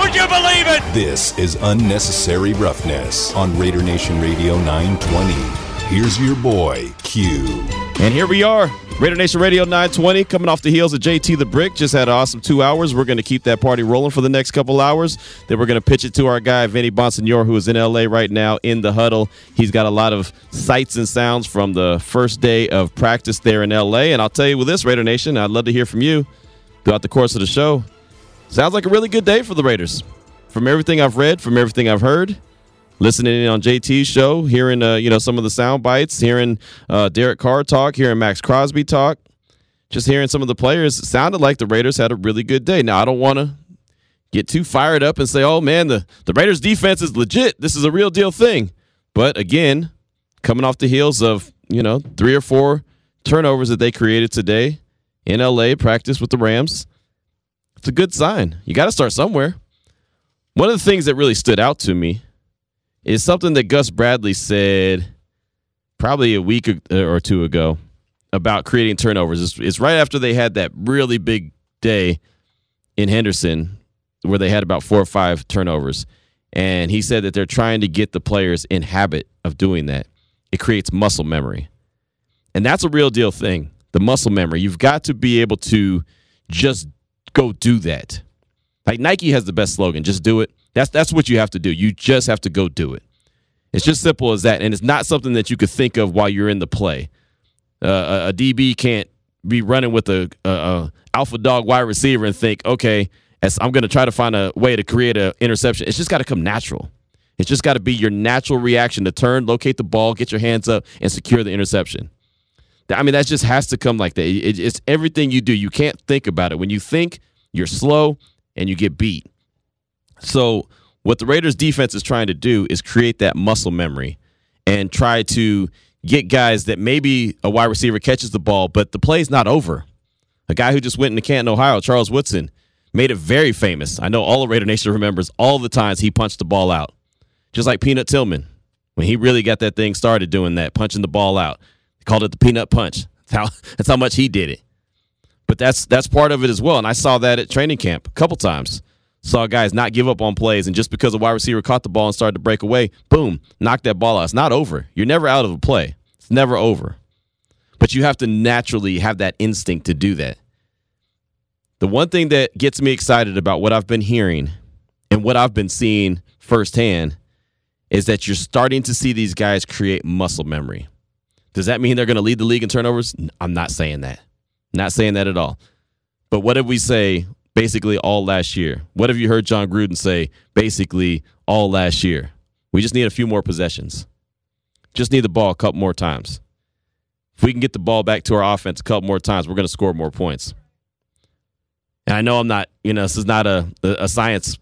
Would you believe it? This is Unnecessary Roughness on Raider Nation Radio 920. Here's your boy, Q. And here we are, Raider Nation Radio 920, coming off the heels of JT the Brick. Just had an awesome two hours. We're going to keep that party rolling for the next couple hours. Then we're going to pitch it to our guy, Vinny Bonsignore, who is in LA right now in the huddle. He's got a lot of sights and sounds from the first day of practice there in LA. And I'll tell you with this, Raider Nation, I'd love to hear from you throughout the course of the show. Sounds like a really good day for the Raiders. From everything I've read, from everything I've heard, listening in on JT's show, hearing uh, you know some of the sound bites, hearing uh, Derek Carr talk, hearing Maxx Crosby talk, just hearing some of the players, sounded like the Raiders had a really good day. Now I don't want to get too fired up and say, "Oh man, the the Raiders defense is legit. This is a real deal thing." But again, coming off the heels of you know three or four turnovers that they created today in LA, practice with the Rams it's a good sign. You got to start somewhere. One of the things that really stood out to me is something that Gus Bradley said probably a week uh, or two ago about creating turnovers. It's, it's right after they had that really big day in Henderson where they had about four or five turnovers. And he said that they're trying to get the players in habit of doing that. It creates muscle memory. And that's a real deal thing. The muscle memory. You've got to be able to just go do that. Like Nike has the best slogan, just do it. That's that's what you have to do. You just have to go do it. It's just simple as that, and it's not something that you could think of while you're in the play. Uh, a, a, DB can't be running with a, a, a, alpha dog wide receiver and think, okay, I'm going to try to find a way to create an interception. It's just got to come natural. It's just got to be your natural reaction to turn, locate the ball, get your hands up, and secure the interception. I mean, that just has to come like that. It, it's everything you do. You can't think about it. When you think, you're slow and you get beat. So, what the Raiders defense is trying to do is create that muscle memory and try to get guys that maybe a wide receiver catches the ball, but the play's not over. A guy who just went into Canton, Ohio, Charles Woodson, made it very famous. I know all of Raider Nation remembers all the times he punched the ball out. Just like Peanut Tillman, when he really got that thing started doing that, punching the ball out. Called it the peanut punch. That's how, that's how much he did it. But that's that's part of it as well. And I saw that at training camp a couple times saw guys not give up on plays, and just because a wide receiver caught the ball and started to break away, boom, knock that ball out. It's not over. You're never out of a play. It's never over. But you have to naturally have that instinct to do that. The one thing that gets me excited about what I've been hearing and what I've been seeing firsthand is that you're starting to see these guys create muscle memory. Does that mean they're going to lead the league in turnovers? I'm not saying that. Not saying that at all. But what did we say basically all last year. What have you heard Jon Gruden say basically all last year? We just need a few more possessions. Just need the ball a couple more times. If we can get the ball back to our offense a couple more times, we're going to score more points. And I know I'm not, you know, this is not a a science,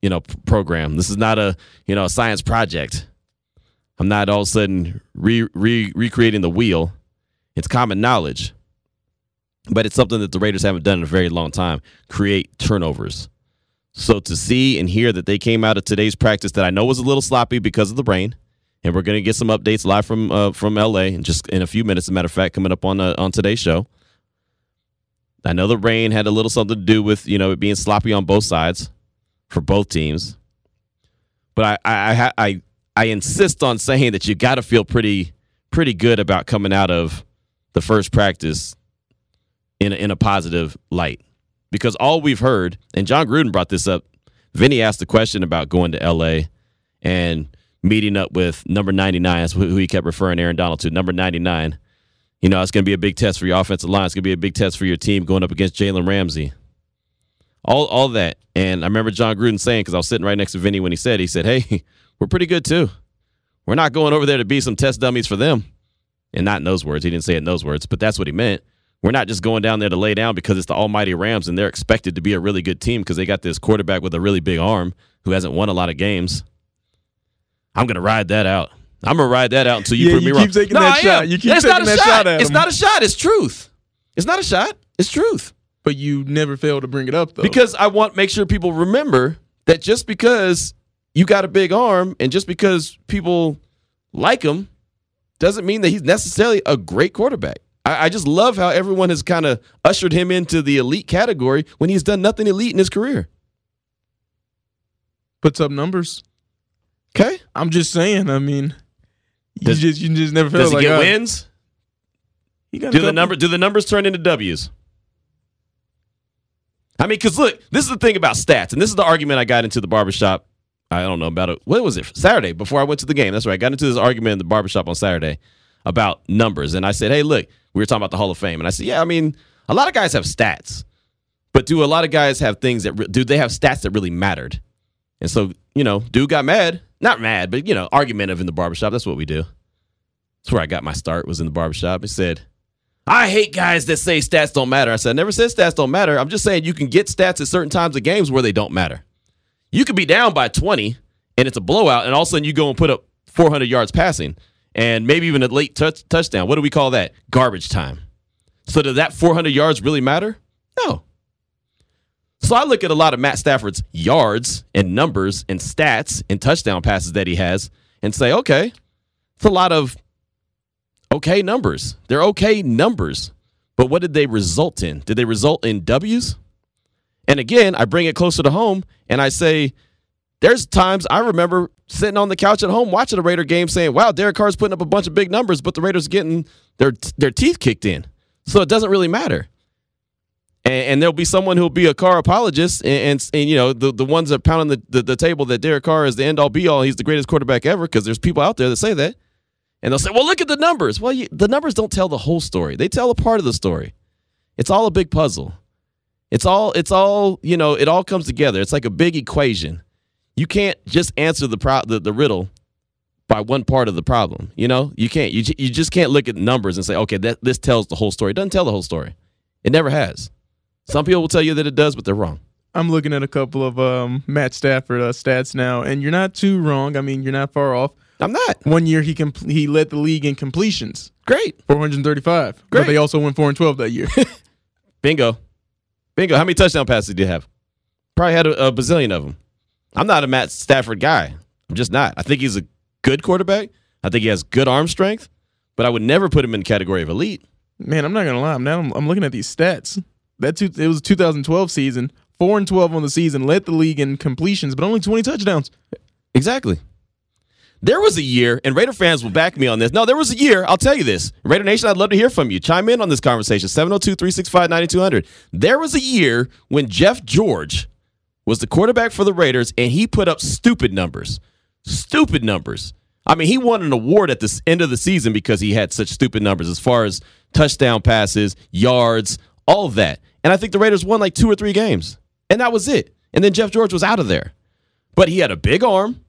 you know, program. This is not a, you know, a science project. I'm not all of a sudden re, re, recreating the wheel. It's common knowledge but it's something that the Raiders haven't done in a very long time create turnovers. So to see and hear that they came out of today's practice that I know was a little sloppy because of the rain, and we're going to get some updates live from uh, from LA in just in a few minutes. As a matter of fact, coming up on uh, on today's show. I know the rain had a little something to do with you know it being sloppy on both sides for both teams, but I I I I insist on saying that you got to feel pretty pretty good about coming out of the first practice in a, in a positive light because all we've heard, and Jon Gruden brought this up. Vinny asked the question about going to L.A. and meeting up with number 99, that's who he kept referring Aaron Donald to, number 99. You know, it's going to be a big test for your offensive line. It's going to be a big test for your team going up against Jalen Ramsey. All, all that. And I remember Jon Gruden saying, because I was sitting right next to Vinny when he said, he said, hey, we're pretty good too. We're not going over there to be some test dummies for them. And not in those words. He didn't say it in those words, but that's what he meant. We're not just going down there to lay down because it's the almighty Rams and they're expected to be a really good team because they got this quarterback with a really big arm who hasn't won a lot of games. I'm gonna ride that out. I'm gonna ride that out until you Yeah, prove you me keep wrong. taking no, that I shot. am. You keep it's taking not a that shot. shot at it's him. not a shot. It's truth. It's not a shot. It's truth. But you never fail to bring it up though. Because I want make sure people remember that just because you got a big arm and just because people like him doesn't mean that he's necessarily a great quarterback. I, I just love how everyone has kind of ushered him into the elite category when he's done nothing elite in his career. puts up numbers. Okay. I'm just saying. I mean, you Does- just you just never feel Does he like get uh, wins? He got Do the couple- number do the numbers turn into W's? I mean, because look, this is the thing about stats, and this is the argument I got into the barbershop. I don't know about it. What was it? Saturday before I went to the game. That's right. I got into this argument in the barbershop on Saturday about numbers. And I said, hey, look, we were talking about the Hall of Fame. And I said, yeah, I mean, a lot of guys have stats, but do a lot of guys have things that, re- do they have stats that really mattered? And so, you know, dude got mad. Not mad, but, you know, argumentative in the barbershop. That's what we do. That's where I got my start, was in the barbershop. He said, I hate guys that say stats don't matter. I said, I never said stats don't matter. I'm just saying you can get stats at certain times of games where they don't matter. You could be down by 20 and it's a blowout, and all of a sudden you go and put up 400 yards passing and maybe even a late touch, touchdown. What do we call that? Garbage time. So, does that 400 yards really matter? No. So, I look at a lot of Matt Stafford's yards and numbers and stats and touchdown passes that he has and say, okay, it's a lot of okay numbers. They're okay numbers. But what did they result in? Did they result in W's? And again, I bring it closer to home and I say, there's times I remember sitting on the couch at home watching a Raider game saying, wow, Derek Carr's putting up a bunch of big numbers, but the Raiders getting their their teeth kicked in. So it doesn't really matter. And, and there'll be someone who'll be a Carr apologist and, and, and you know, the, the ones that pound on the, the, the table that Derek Carr is the end all be all, he's the greatest quarterback ever, because there's people out there that say that. And they'll say, well, look at the numbers. Well, you, the numbers don't tell the whole story. They tell a part of the story. It's all a big puzzle. It's all it's all, you know, it all comes together. It's like a big equation. You can't just answer the pro- the, the riddle by one part of the problem, you know? You can't you, you just can't look at numbers and say, "Okay, that this tells the whole story." It doesn't tell the whole story. It never has. Some people will tell you that it does, but they're wrong. I'm looking at a couple of um, Matt Stafford uh, stats now, and you're not too wrong. I mean, you're not far off. I'm not. One year he compl- he led the league in completions, Great. 435. Great. But they also went four and 12 that year. Bingo. Bingo. How many touchdown passes did you have? Probably had a, a bazillion of them. I'm not a Matt Stafford guy. I'm just not. I think he's a good quarterback. I think he has good arm strength, but I would never put him in the category of elite. Man, I'm not gonna lie. Now I'm, I'm looking at these stats. That two, it was 2012 season, four and 12 on the season, led the league in completions, but only 20 touchdowns. Exactly. There was a year, and Raider fans will back me on this. No, there was a year, I'll tell you this. Raider Nation, I'd love to hear from you. Chime in on this conversation 702 365 9200. There was a year when Jeff George was the quarterback for the Raiders, and he put up stupid numbers. Stupid numbers. I mean, he won an award at the end of the season because he had such stupid numbers as far as touchdown passes, yards, all of that. And I think the Raiders won like two or three games, and that was it. And then Jeff George was out of there. But he had a big arm.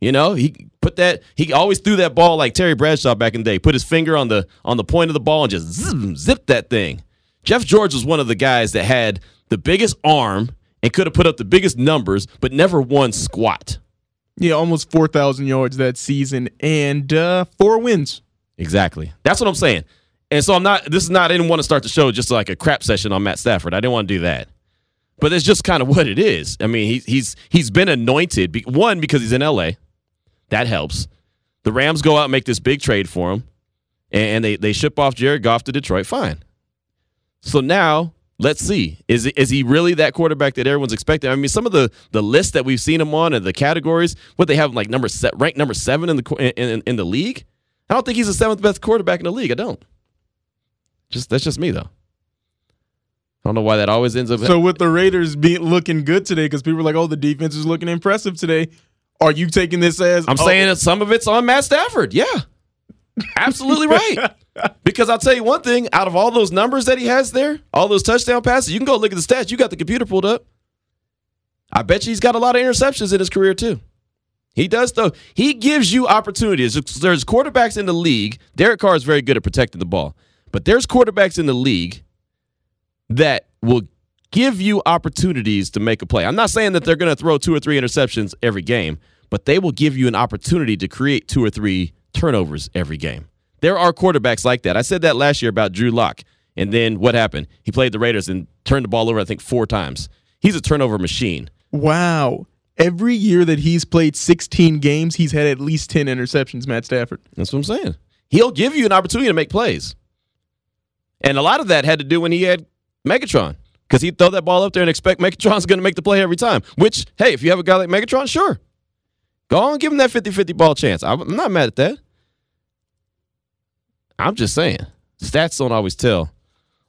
You know, he put that. He always threw that ball like Terry Bradshaw back in the day. Put his finger on the on the point of the ball and just zip, zip that thing. Jeff George was one of the guys that had the biggest arm and could have put up the biggest numbers, but never won squat. Yeah, almost 4,000 yards that season and uh, four wins. Exactly. That's what I'm saying. And so I'm not. This is not. I didn't want to start the show just like a crap session on Matt Stafford. I didn't want to do that. But it's just kind of what it is. I mean, he's he's he's been anointed. One because he's in L.A. That helps. The Rams go out and make this big trade for him, and they they ship off Jared Goff to Detroit. Fine. So now let's see is is he really that quarterback that everyone's expecting? I mean, some of the the lists that we've seen him on and the categories, what they have like number set, ranked number seven in the in, in, in the league. I don't think he's the seventh best quarterback in the league. I don't. Just that's just me though. I don't know why that always ends up. So with the Raiders being looking good today, because people are like, "Oh, the defense is looking impressive today." Are you taking this as? I'm oh, saying that some of it's on Matt Stafford. Yeah, absolutely right. Because I'll tell you one thing: out of all those numbers that he has there, all those touchdown passes, you can go look at the stats. You got the computer pulled up. I bet you he's got a lot of interceptions in his career too. He does though. He gives you opportunities. There's quarterbacks in the league. Derek Carr is very good at protecting the ball, but there's quarterbacks in the league that will give you opportunities to make a play. I'm not saying that they're going to throw two or three interceptions every game, but they will give you an opportunity to create two or three turnovers every game. There are quarterbacks like that. I said that last year about Drew Lock. And then what happened? He played the Raiders and turned the ball over, I think, four times. He's a turnover machine. Wow. Every year that he's played 16 games, he's had at least 10 interceptions, Matt Stafford. That's what I'm saying. He'll give you an opportunity to make plays. And a lot of that had to do when he had Megatron. Because he'd throw that ball up there and expect Megatron's going to make the play every time. Which, hey, if you have a guy like Megatron, sure. Go on, give him that 50 50 ball chance. I'm not mad at that. I'm just saying, stats don't always tell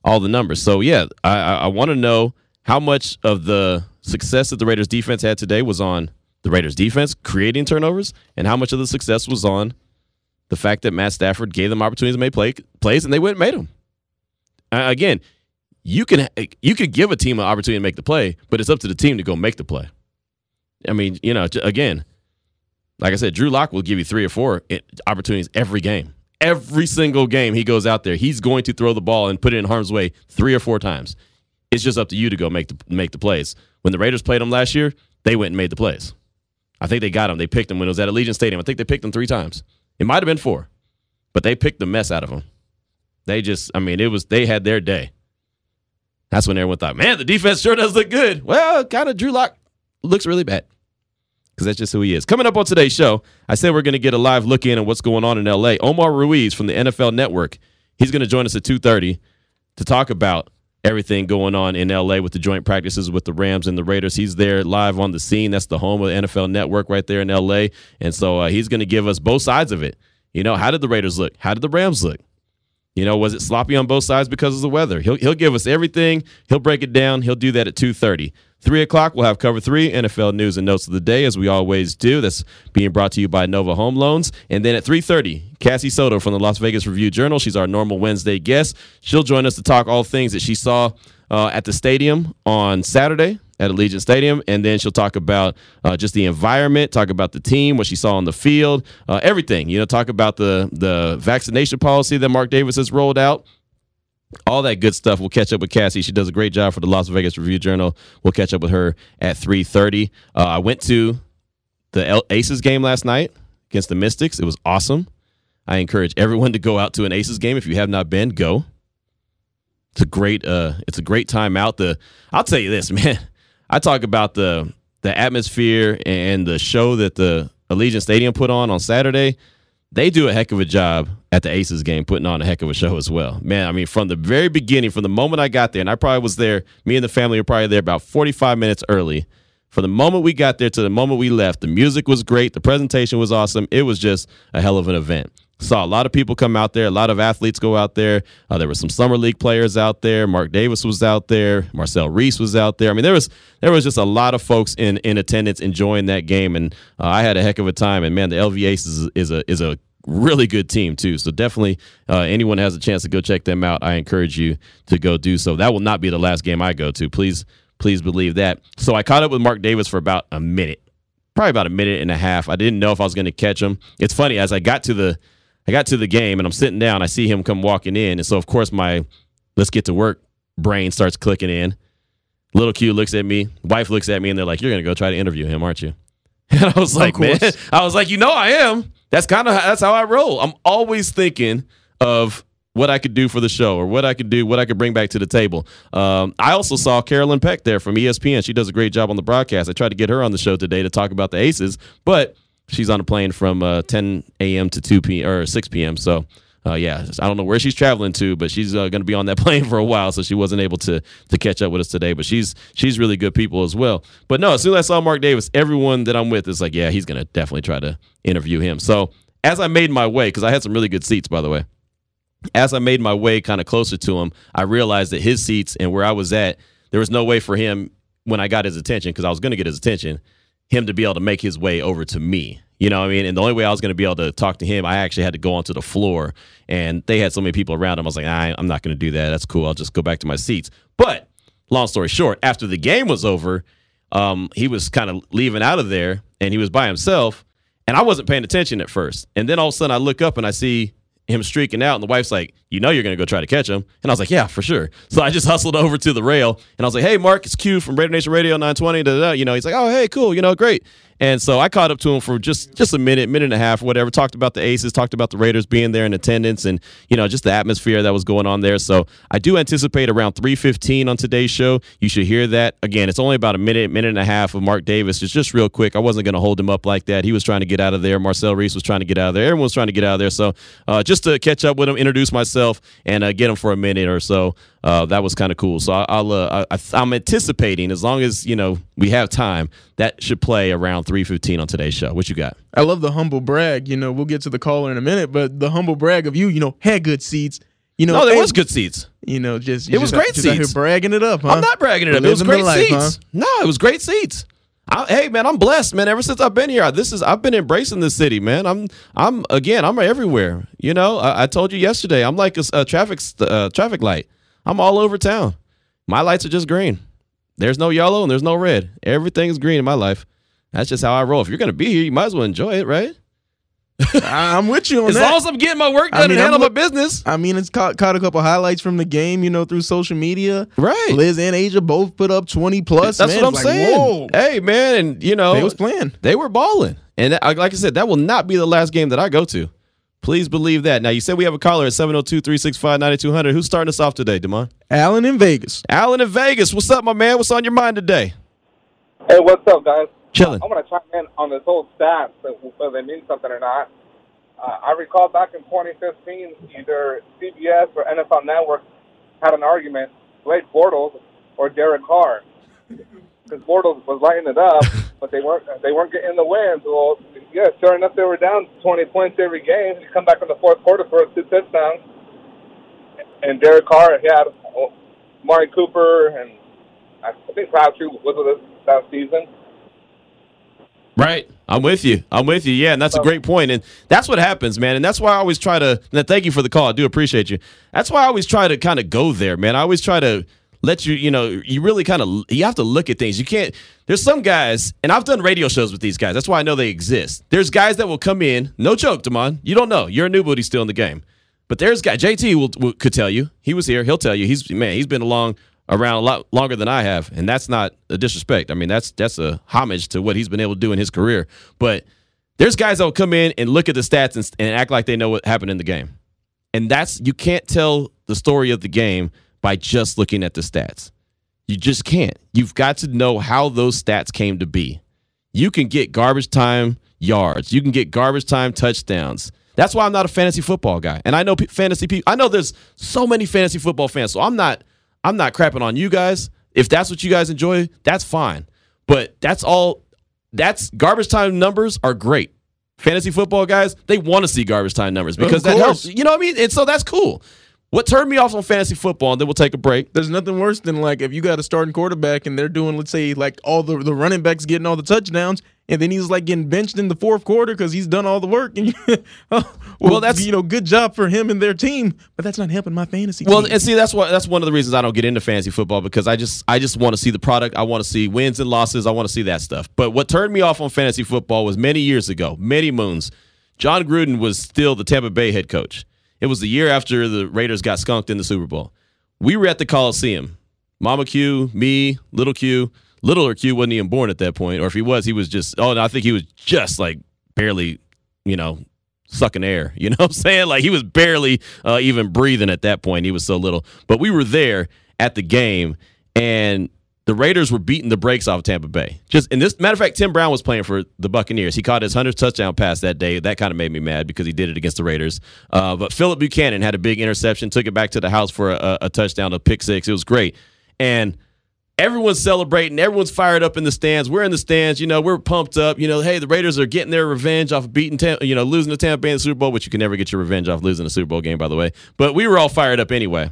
all the numbers. So, yeah, I, I, want to know how much of the success that the Raiders defense had today was on the Raiders defense creating turnovers, and how much of the success was on the fact that Matt Stafford gave them opportunities to make play, plays and they went and made them. Uh, again, you can you could give a team an opportunity to make the play, but it's up to the team to go make the play. I mean, you know, again, like I said, Drew Lock will give you three or four eh, opportunities every game. Every single game he goes out there, he's going to throw the ball and put it in harm's way three or four times. It's just up to you to go make the make the plays. When the Raiders played him last year, they went and made the plays. I think they got him. They picked him when it was at Allegiant Stadium. I think they picked him three times. It might have been four, but they picked the mess out of him. They just, I mean, it was they had their day. That's when everyone thought, man, the defense sure does look good. Well, kind of Drew Lock looks really bad because that's just who he is. Coming up on today's show, I said we're going to get a live look in on what's going on in L.A. Omar Ruiz from the NFL Network, he's going to join us at 2.30 to talk about everything going on in LA with the joint practices with the Rams and the Raiders. He's there live on the scene. That's the home of the NFL Network right there in LA. And so uh, he's going to give us both sides of it. You know, how did the Raiders look? How did the Rams look? You know, was it sloppy on both sides because of the weather? He'll he'll give us everything. He'll break it down. He'll do that at two thirty. Three o'clock, we'll have cover three NFL news and notes of the day, as we always do. That's being brought to you by Nova Home Loans. And then at three thirty, Cassie Soto from the Las Vegas Review Journal. She's our normal Wednesday guest. She'll join us to talk all things that she saw uh, at the stadium on Saturday at Allegiant Stadium, and then she'll talk about uh, just the environment, talk about the team, what she saw on the field, uh, everything. You know, talk about the the vaccination policy that Mark Davis has rolled out. All that good stuff. We'll catch up with Cassie. She does a great job for the Las Vegas Review Journal. We'll catch up with her at three thirty. Uh, I went to the Aces game last night against the Mystics. It was awesome. I encourage everyone to go out to an Aces game. If you have not been, go. It's a great uh it's a great time out. The I'll tell you this, man. I talk about the the atmosphere and the show that the Allegiant Stadium put on on Saturday. They do a heck of a job at the Aces game, putting on a heck of a show as well. Man, I mean, from the very beginning, from the moment I got there, and I probably was there, me and the family were probably there about 45 minutes early. From the moment we got there to the moment we left, the music was great, the presentation was awesome. It was just a hell of an event. Saw a lot of people come out there, a lot of athletes go out there. Uh, there were some summer league players out there. Mark Davis was out there. Marcel Reese was out there. I mean, there was there was just a lot of folks in in attendance enjoying that game, and uh, I had a heck of a time. And man, the LV Aces is, is a is a really good team too. So definitely, uh, anyone has a chance to go check them out. I encourage you to go do so. That will not be the last game I go to. Please, please believe that. So I caught up with Mark Davis for about a minute, probably about a minute and a half. I didn't know if I was going to catch him. It's funny as I got to the I got to the game and I'm sitting down. I see him come walking in, and so of course my let's get to work brain starts clicking in. Little Q looks at me, wife looks at me, and they're like, "You're gonna go try to interview him, aren't you?" And I was like, "Man," I was like, "You know, I am." That's kind of that's how I roll. I'm always thinking of what I could do for the show or what I could do, what I could bring back to the table. Um, I also saw Carolyn Peck there from ESPN. She does a great job on the broadcast. I tried to get her on the show today to talk about the Aces, but she's on a plane from uh, 10 a.m. to 2 p. or 6 p.m. So. Uh, yeah, I don't know where she's traveling to, but she's uh, going to be on that plane for a while, so she wasn't able to to catch up with us today. But she's she's really good people as well. But no, as soon as I saw Mark Davis, everyone that I'm with is like, yeah, he's going to definitely try to interview him. So as I made my way, because I had some really good seats, by the way, as I made my way kind of closer to him, I realized that his seats and where I was at, there was no way for him when I got his attention, because I was going to get his attention, him to be able to make his way over to me. You know what I mean? And the only way I was going to be able to talk to him, I actually had to go onto the floor. And they had so many people around him. I was like, I'm not going to do that. That's cool. I'll just go back to my seats. But long story short, after the game was over, um, he was kind of leaving out of there and he was by himself. And I wasn't paying attention at first. And then all of a sudden I look up and I see him streaking out, and the wife's like, "You know, you're to go try to catch him." And I was like, "Yeah, for sure." So I just hustled over to the rail, and I was like, "Hey, Mark, it's Q from Raider Nation Radio 920." Da, da, da. You know, he's like, "Oh, hey, cool. You know, great." And so I caught up to him for just just a minute, minute and a half, whatever. Talked about the Aces, talked about the Raiders being there in attendance, and you know just the atmosphere that was going on there. So I do anticipate around three fifteen on today's show. You should hear that again. It's only about a minute, minute and a half of Mark Davis. It's just real quick. I wasn't going to hold him up like that. He was trying to get out of there. Marcel Reese was trying to get out of there. Everyone was trying to get out of there. So uh, just to catch up with him, introduce myself, and uh, get him for a minute or so. Uh, that was kind of cool. So I, will uh, I, I'm anticipating as long as you know we have time that should play around 3:15 on today's show. What you got? I love the humble brag. You know, we'll get to the caller in a minute, but the humble brag of you, you know, had good seats. You know, no, there was good seats. You know, just it was just, great just seats. bragging it up, huh? I'm not bragging it up. It was great life, seats. Huh? No, it was great seats. I, hey man, I'm blessed, man. Ever since I've been here, this is I've been embracing this city, man. I'm I'm again, I'm everywhere. You know, I, I told you yesterday, I'm like a, a traffic uh, traffic light. I'm all over town. My lights are just green. There's no yellow and there's no red. Everything's green in my life. That's just how I roll. If you're gonna be here, you might as well enjoy it, right? I'm with you on as that. long as I'm getting my work done I mean, and handle my business. I mean, it's caught, caught a couple highlights from the game, you know, through social media. Right. Liz and A'ja both put up 20 plus. That's man. what I'm like, saying. Whoa. Hey, man, and you know they was playing. They were balling, and that, like I said, that will not be the last game that I go to. Please believe that. Now, you said we have a caller at 702 365 9200. Who's starting us off today, Demond? Alan in Vegas. Alan in Vegas. What's up, my man? What's on your mind today? Hey, what's up, guys? Chilling. I want to chime in on this whole stats, whether they mean something or not. Uh, I recall back in 2015, either CBS or NFL Network had an argument: Blake Bortles or Derek Carr, because Bortles was lighting it up, but they weren't they weren't getting the wins. Well, yeah, sure enough, they were down 20 points every game. You come back in the fourth quarter for two touchdowns, and Derek Carr had Mari Cooper and I think Crabtree was with us that season. Right. I'm with you. I'm with you. Yeah, and that's a great point. And that's what happens, man. And that's why I always try to thank you for the call. I do appreciate you. That's why I always try to kind of go there, man. I always try to let you, you know, you really kind of you have to look at things. You can't there's some guys, and I've done radio shows with these guys. That's why I know they exist. There's guys that will come in, no joke, Damon. You don't know. You're a new booty still in the game. But there's guy JT will, will, could tell you. He was here. He'll tell you. He's man, he's been along around a lot longer than I have, and that's not a disrespect. I mean, that's that's a homage to what he's been able to do in his career. But there's guys that will come in and look at the stats and, and act like they know what happened in the game, and that's you can't tell the story of the game by just looking at the stats. You just can't. You've got to know how those stats came to be. You can get garbage time yards. You can get garbage time touchdowns. That's why I'm not a fantasy football guy. And I know fantasy people. I know there's so many fantasy football fans. So I'm not I'm not crapping on you guys. If that's what you guys enjoy, that's fine. But that's all that's garbage time numbers are great. Fantasy football guys, they want to see garbage time numbers because that helps. You know what I mean? And so that's cool. What turned me off on fantasy football, and then we'll take a break. There's nothing worse than like if you got a starting quarterback and they're doing, let's say, like all the the running backs getting all the touchdowns, and then he's like getting benched in the fourth quarter because he's done all the work. And oh, well, well, that's you know, good job for him and their team, but that's not helping my fantasy. Well, team. and see, that's what that's one of the reasons I don't get into fantasy football because I just I just want to see the product. I want to see wins and losses. I want to see that stuff. But what turned me off on fantasy football was many years ago, many moons. Jon Gruden was still the Tampa Bay head coach. It was the year after the Raiders got skunked in the Super Bowl. We were at the Coliseum. Mama Q, me, Little Q. Littler Q wasn't even born at that point, or if he was, he was just. Oh, no, I think he was just like barely, you know, sucking air. You know what I'm saying? Like he was barely uh, even breathing at that point. He was so little. But we were there at the game, and the Raiders were beating the brakes off Tampa Bay. Just in this matter of fact, Tim Brown was playing for the Buccaneers. He caught his hundredth touchdown pass that day. That kind of made me mad because he did it against the Raiders. Uh, but Phillip Buchanan had a big interception, took it back to the house for a, a touchdown, a pick six. It was great, and everyone's celebrating. Everyone's fired up in the stands. We're in the stands. You know, we're pumped up. You know, hey, the Raiders are getting their revenge off of beating, Tam- you know, losing to Tampa Bay in the Super Bowl, which you can never get your revenge off losing a Super Bowl game, by the way. But we were all fired up anyway.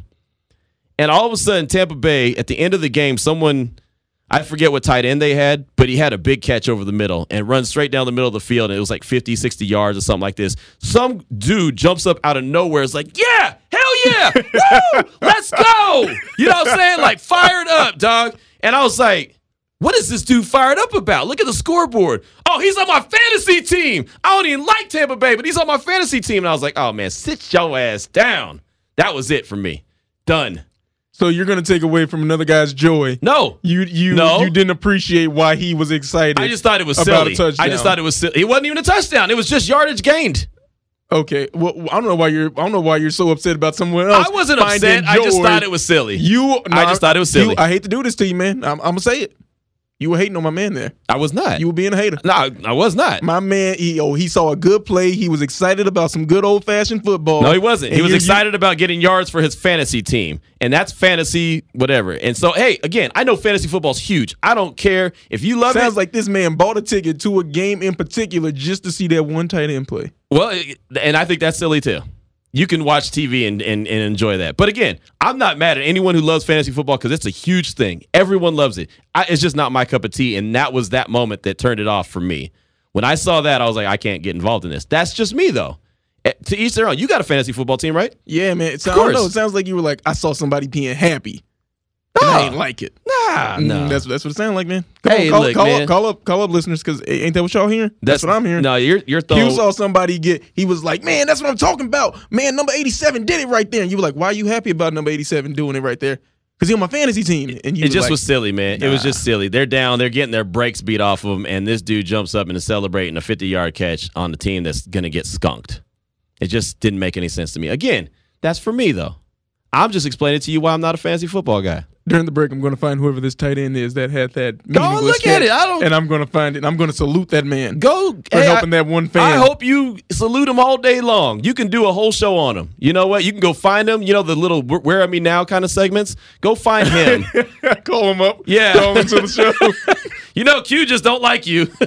And all of a sudden, Tampa Bay, at the end of the game, someone I forget what tight end they had, but he had a big catch over the middle and runs straight down the middle of the field. And it was like 50, 60 yards or something like this. Some dude jumps up out of nowhere. It's like, yeah, hell yeah. Woo, let's go. You know what I'm saying? Like fired up, dog. And I was like, what is this dude fired up about? Look at the scoreboard. Oh, he's on my fantasy team. I don't even like Tampa Bay, but he's on my fantasy team. And I was like, oh man, sit your ass down. That was it for me. Done. So you're gonna take away from another guy's joy? No, you you no. you didn't appreciate why he was excited. I just thought it was about silly. A touchdown. I just thought it was silly. It wasn't even a touchdown. It was just yardage gained. Okay, well, I don't know why you're. I don't know why you're so upset about someone else. I wasn't upset. I just thought it was silly. You, no, I just thought it was silly. You, I hate to do this to you, man. I'm, I'm gonna say it. You were hating on my man there. I was not. You were being a hater. No, I was not. My man, he, oh, he saw a good play. He was excited about some good old fashioned football. No, he wasn't. And he was you- excited about getting yards for his fantasy team, and that's fantasy whatever. And so, hey, again, I know fantasy football's huge. I don't care if you love Sounds it. like this man bought a ticket to a game in particular just to see that one tight end play. Well, and I think that's silly too. You can watch TV and, and, and enjoy that. But again, I'm not mad at anyone who loves fantasy football because it's a huge thing. Everyone loves it. I, it's just not my cup of tea. And that was that moment that turned it off for me. When I saw that, I was like, I can't get involved in this. That's just me, though. Eh, To each their own. You got a fantasy football team, right? Yeah, man. Of I don't know. It sounds like you were like, I saw somebody being happy. I ain't like it. Nah, Mm, no. that's that's what it sounded like, man. Come Hey, on, call, look, call man. up, call up, call up, listeners, because ain't that what y'all hearing? That's, what I'm hearing. No, you're you're You saw somebody get. He was like, "Man, that's what I'm talking about. Man, number 87 did it right there." And you were like, "Why are you happy about number 87 doing it right there?" Because he on my fantasy team. And you it just like, was silly, man. It was just silly. They're down. They're getting their brakes beat off of them, and this dude jumps up and is celebrating a 50 yard catch on the team that's going to get skunked. It just didn't make any sense to me. Again, that's for me though. I'm just explaining to you why I'm not a fantasy football guy. During the break. I'm going to find whoever this tight end is that had that. Go look at catch, it. I don't- And I'm going to find it. and I'm going to salute that man Go for hey, helping I, that one fan. I hope you salute him all day long. You can do a whole show on him. You know what? You can go find him. You know the little "Where Are Me Now" kind of segments. Go find him. call him up. Yeah. call him to the show. You know, Q just don't like you.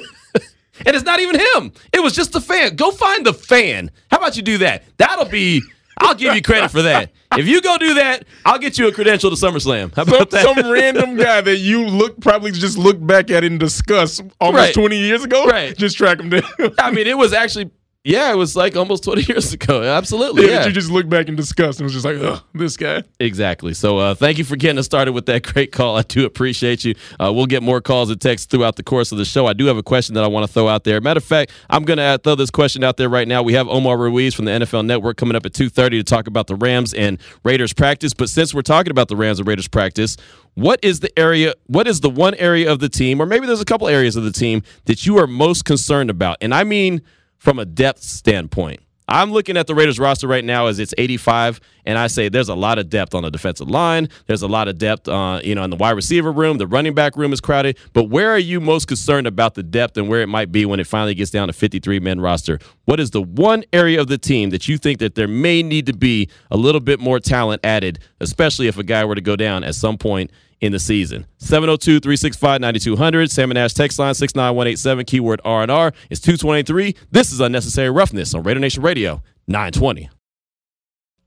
and it's not even him. It was just the fan. Go find the fan. How about you do that? That'll be I'll give you credit for that. If you go do that, I'll get you a credential to SummerSlam. How some, about that? some random guy that you look probably just look back at and discuss almost Right. 20 years ago. Right. Just track him down. I mean, it was actually yeah, it was like almost 20 years ago. Absolutely. Yeah, Yeah. you just look back and discuss, and it was just like, ugh, this guy. Exactly. So uh, thank you for getting us started with that great call. I do appreciate you. Uh, we'll get more calls and texts throughout the course of the show. I do have a question that I want to throw out there. Matter of fact, I'm going to uh, throw this question out there right now. We have Omar Ruiz from the NFL Network coming up at 2:30 to talk about the Rams and Raiders practice. But since we're talking about the Rams and Raiders practice, what is the area? What is the one area of the team, or maybe there's a couple areas of the team that you are most concerned about? And I mean from a depth standpoint. I'm looking at the Raiders roster right now as it's 85, and I say there's a lot of depth on the defensive line. There's a lot of depth, uh, you know, in the wide receiver room. The running back room is crowded. But where are you most concerned about the depth and where it might be when it finally gets down to 53 men roster? What is the one area of the team that you think that there may need to be a little bit more talent added, especially if a guy were to go down at some point in the season. 702-365-9200, Salmon Ash text line 69187, keyword R&R. It's 223. This is Unnecessary Roughness on Raider Nation Radio 920.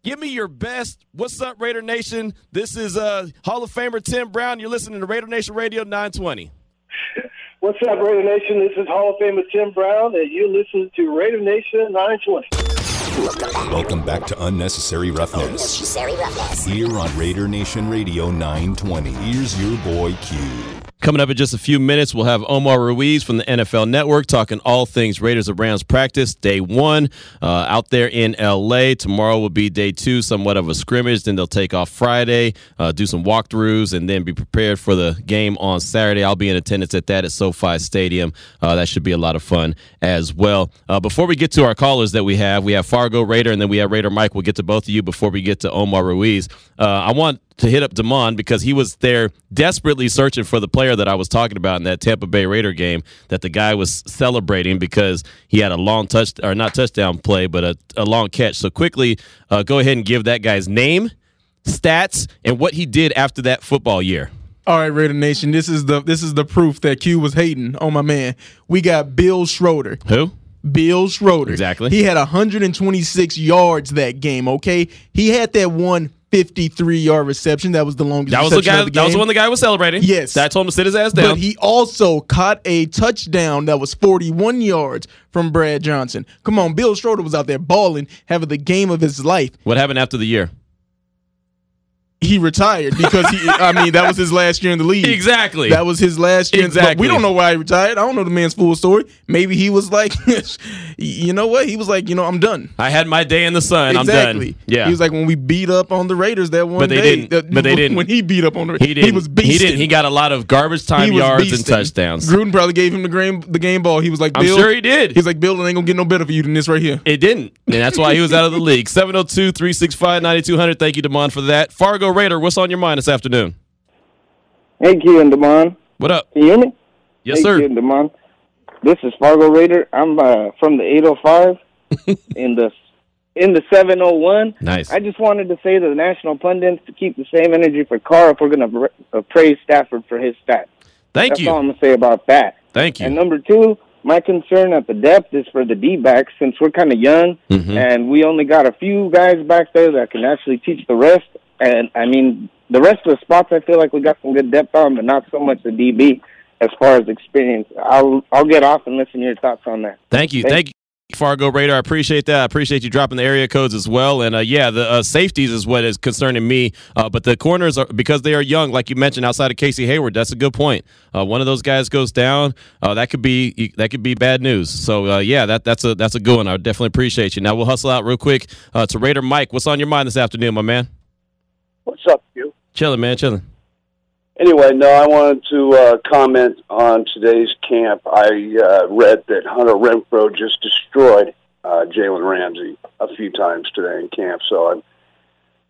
Give me your best. What's up, Raider Nation? This is uh, Hall of Famer Tim Brown. You're listening to Raider Nation Radio 920. What's up, Raider Nation? This is Hall of Famer Tim Brown, and you listen to Raider Nation 920. Welcome back to Unnecessary Roughness. Unnecessary roughness. Here on Raider Nation Radio 920. Here's your boy Q. Coming up in just a few minutes, we'll have Omar Ruiz from the NFL Network talking all things Raiders of Rams practice, day one, uh, out there in LA. Tomorrow will be day two, somewhat of a scrimmage. Then they'll take off Friday, uh, do some walkthroughs, and then be prepared for the game on Saturday. I'll be in attendance at that at SoFi Stadium. Uh, that should be a lot of fun as well. Uh, before we get to our callers that we have, we have Fargo Raider, and then we have Raider Mike. We'll get to both of you before we get to Omar Ruiz. Uh, I want to hit up Damon because he was there desperately searching for the player that I was talking about in that Tampa Bay Raider game that the guy was celebrating because he had a long touch or not touchdown play, but a, a long catch. So quickly, uh, go ahead and give that guy's name, stats, and what he did after that football year. All right, Raider Nation. This is the this is the proof that Q was hating on my man. We got Bill Schroeder. Who? Bill Schroeder. Exactly. He had 126 yards that game. Okay, he had that one 53 yard reception. That was the longest. That was the reception guy. the That was the one the guy was celebrating. Yes. that told him to sit his ass down. But he also caught a touchdown that was 41 yards from Brad Johnson. Come on, Bill Schroeder was out there balling, having the game of his life. what happened after the year? He retired because he. I mean, that was his last year in the league. Exactly. That was his last year. Exactly. we don't know why he retired. I don't know the man's full story. Maybe he was like, you know what? He was like, you know, I'm done. I had my day in the sun. Exactly. I'm done. Yeah. He was like when we beat up on the Raiders that one But they day. didn't- that- but they didn't. When he beat up on the Raiders, he didn't. he was beasting. He didn't. He got a lot of garbage time yards and touchdowns. Gruden probably gave him the game the game ball. He was like, Bill, I'm sure he did. He's like, Bill, it ain't gonna get no better for you than this right here. It didn't. And that's why he was out of the league. 702 365 9200. Thank you, Damon, for that. Fargo Raider, what's on your mind this afternoon? Hey, Q and Damon. What up? Can you hear me? Yes, hey, sir. Q and Damon. This is Fargo Raider. I'm uh, from the 805 in the in the 701. Nice. I just wanted to say to the national pundits to keep the same energy for Carr if we're going to uh, praise Stafford for his stats. Thank That's you. That's all I'm going to say about that. Thank you. And number two, my concern at the depth is for the D-backs since we're kind of young Mhm. and we only got a few guys back there that can actually teach the rest. And I mean, the rest of the spots I feel like we got some good depth on, but not so much the DB as far as experience. I'll I'll get off and listen to your thoughts on that. Thank you. Thank- Thank you. Fargo Raider, I appreciate that. I appreciate you dropping the area codes as well. And uh, yeah, the uh, safeties is what is concerning me. Uh, but the corners are because they are young, like you mentioned, outside of Casey Hayward. That's a good point. Uh, one of those guys goes down, uh, that could be that could be bad news. So uh, yeah, that that's a that's a good one. I definitely appreciate you. Now we'll hustle out real quick uh, to Raider Mike. What's on your mind this afternoon, my man? What's up, you? Chilling, man, chilling. Anyway, no, I wanted to uh, comment on today's camp. I uh, read that Hunter Renfrow just destroyed uh, Jalen Ramsey a few times today in camp. So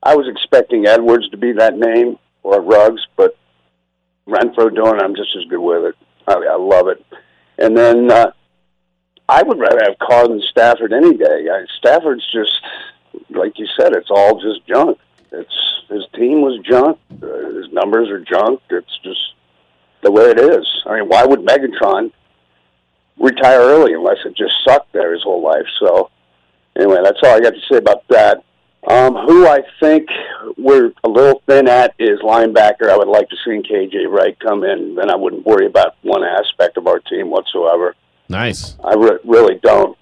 I, I was expecting Edwards to be that name or Ruggs, but Renfrow doing it, I'm just as good with it. I, I love it. And then uh, I would rather have Carr than Stafford any day. I, Stafford's just, like you said, it's all just junk. It's his team was junk. Uh, his numbers are junk. It's just the way it is. I mean, why would Megatron retire early unless it just sucked there his whole life? So, anyway, that's all I got to say about that. Um, who I think we're a little thin at is linebacker. I would like to see KJ Wright come in, then I wouldn't worry about one aspect of our team whatsoever. Nice. I re- really don't.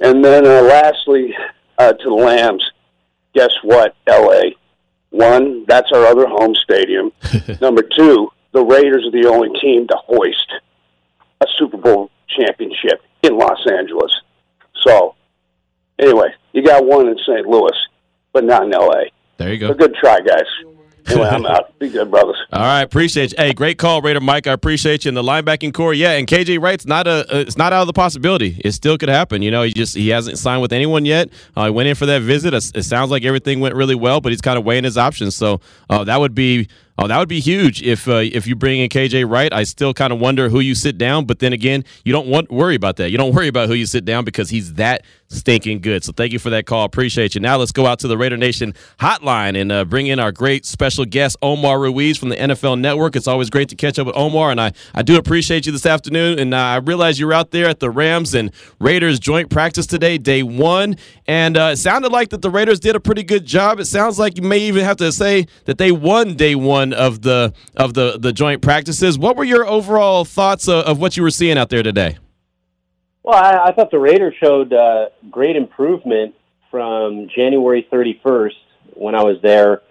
And then uh, lastly, uh, to the Lambs, guess what, LA? One, that's our other home stadium. Number two, the Raiders are the only team to hoist a Super Bowl championship in Los Angeles. So, anyway, you got one in St. Louis, but not in LA. There you go. A good try, guys. Anyway, I'm good, brothers. All right, appreciate you. Hey, great call, Raider Mike. I appreciate you. And the linebacking core, yeah. And KJ Wright's not a, uh, it's not out of the possibility. It still could happen. You know, he just he hasn't signed with anyone yet. Uh, he went in for that visit. It, it sounds like everything went really well, but he's kind of weighing his options. So uh, that would be. Oh, that would be huge if uh, if you bring in KJ Wright. I still kind of wonder who you sit down, but then again, you don't want worry about that. You don't worry about who you sit down because he's that stinking good. So thank you for that call. Appreciate you. Now let's go out to the Raider Nation hotline and uh, bring in our great special guest Omar Ruiz from the NFL Network. It's always great to catch up with Omar, and I I do appreciate you this afternoon. And uh, I realize you're out there at the Rams and Raiders joint practice today, day one, and uh, it sounded like that the Raiders did a pretty good job. It sounds like you may even have to say that they won day one of the of the the joint practices. What were your overall thoughts of, of what you were seeing out there today? Well, I, I thought the Raiders showed uh, great improvement from January 31st when I was there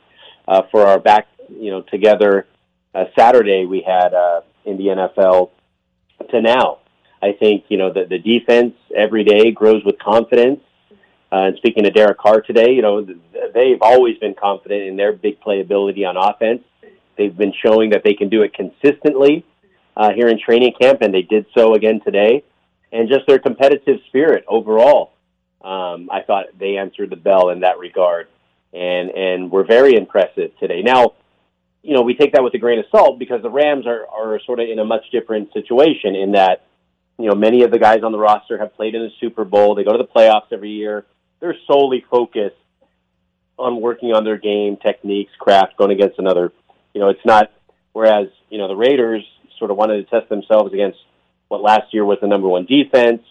uh, for our back, you know, together uh, Saturday we had uh, in the NFL to now. I think you know the the defense every day grows with confidence. Uh, and speaking to Derek Carr today, you know th- they've always been confident in their big playability on offense. They've been showing that they can do it consistently uh, here in training camp, and they did so again today. And just their competitive spirit overall, um, I thought they answered the bell in that regard, and and were very impressive today. Now, you know, we take that with a grain of salt because the Rams are are sort of in a much different situation in that, you know, many of the guys on the roster have played in the Super Bowl. They go to the playoffs every year. They're solely focused on working on their game, techniques, craft, going against another. You know, it's not. Whereas, you know, the Raiders sort of wanted to test themselves against what last year was the number one defense.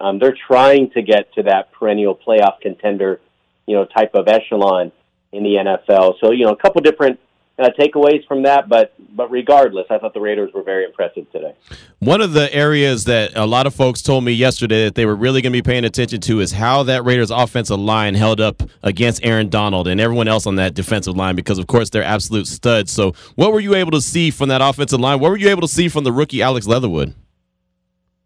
Um, they're trying to get to that perennial playoff contender, you know, type of echelon in the NFL. So, you know, a couple different uh, takeaways from that. But but regardless, I thought the Raiders were very impressive today. One of the areas that a lot of folks told me yesterday that they were really going to be paying attention to is how that Raiders offensive line held up against Aaron Donald and everyone else on that defensive line because of course they're absolute studs. So what were you able to see from that offensive line? What were you able to see from the rookie Alex Leatherwood?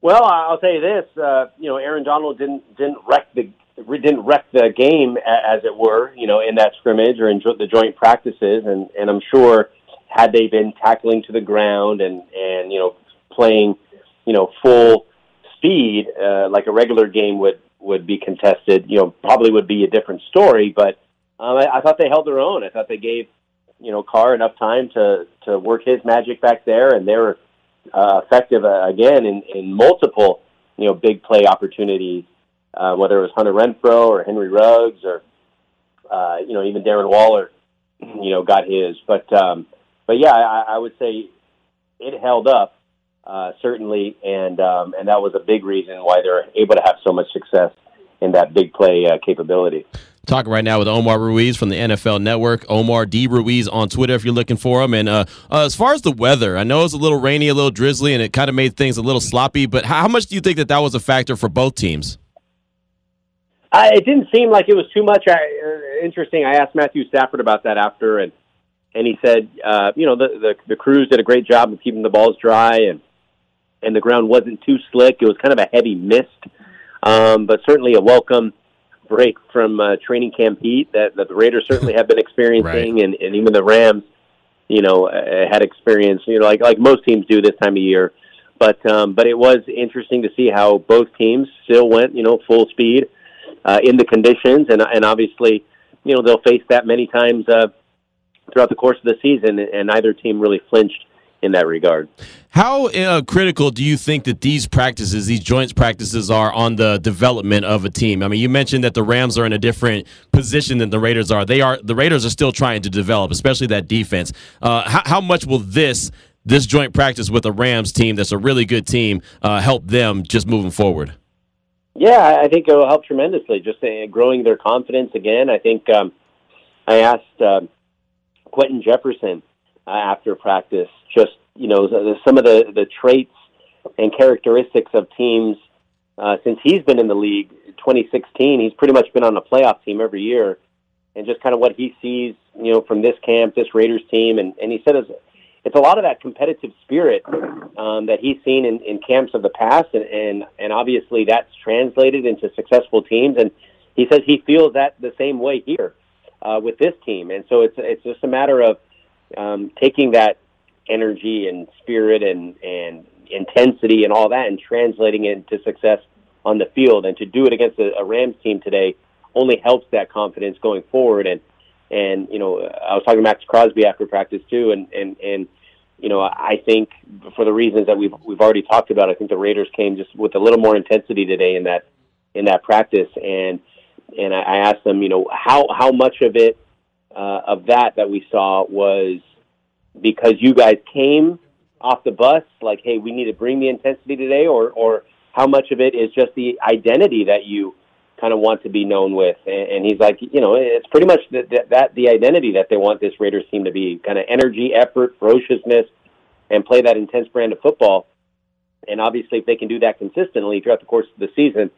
Well, I'll tell you this. Uh, you know, Aaron Donald didn't didn't wreck the didn't wreck the game, as it were, you know, in that scrimmage or in the joint practices. And, and I'm sure had they been tackling to the ground and, and, you know, playing, you know, full speed, uh, like a regular game would, would be contested, you know, probably would be a different story. But um, I, I thought they held their own. I thought they gave, you know, Carr enough time to, to work his magic back there. And they were uh, effective uh, again in, in multiple, you know, big play opportunities uh, whether it was Hunter Renfrow or Henry Ruggs or uh, you know even Darren Waller, you know got his. But um, but yeah, I, I would say it held up uh, certainly, and um, and that was a big reason why they're able to have so much success in that big play uh, capability. Talking right now with Omar Ruiz from the NFL Network. Omar D. Ruiz on Twitter if you're looking for him. And uh, uh, as far as the weather, I know it's a little rainy, a little drizzly, and it kind of made things a little sloppy. But how much do you think that that was a factor for both teams? Uh, it didn't seem like it was too much. I, uh, interesting. I asked Matthew Stafford about that after, and and he said, uh, you know, the, the the crews did a great job of keeping the balls dry, and and the ground wasn't too slick. It was kind of a heavy mist, um, but certainly a welcome break from uh, training camp heat that, that the Raiders certainly have been experiencing, right. and, and even the Rams, you know, uh, had experienced, you know, like like most teams do this time of year. But um, but it was interesting to see how both teams still went, you know, full speed uh, in the conditions, and and obviously, you know, they'll face that many times uh, throughout the course of the season, and neither team really flinched in that regard. How uh, critical do you think that these practices, these joints practices, are on the development of a team? I mean, you mentioned that the Rams are in a different position than the Raiders are. They are the Raiders are still trying to develop, especially that defense. Uh, how, how, much will this this joint practice with a Rams team that's a really good team uh, help them just moving forward? Yeah, I think it will help tremendously. Just uh, growing their confidence again. I think um, I asked uh, Quinton Jefferson uh, after practice, just you know, some of the the traits and characteristics of teams uh, since he's been in the league. 2016, he's pretty much been on a playoff team every year, and just kind of what he sees, you know, from this camp, this Raiders team, and and he said as it's a lot of that competitive spirit um, that he's seen in, in camps of the past, and, and and obviously that's translated into successful teams. And he says he feels that the same way here uh, with this team, and so it's it's just a matter of um, taking that energy and spirit and and intensity and all that, and translating it into success on the field. And to do it against a, a Rams team today only helps that confidence going forward. And and you know, I was talking to Maxx Crosby after practice too, and and and you know, I think for the reasons that we've we've already talked about, I think the Raiders came just with a little more intensity today in that in that practice, and and I asked them, you know, how how much of it uh, of that that we saw was because you guys came off the bus, like, hey, we need to bring the intensity today, or or how much of it is just the identity that you kind of want to be known with. And, and he's like, you know, it's pretty much the, the, that the identity that they want this Raiders team to be kind of energy, effort, ferociousness, and play that intense brand of football. And obviously, if they can do that consistently throughout the course of the season,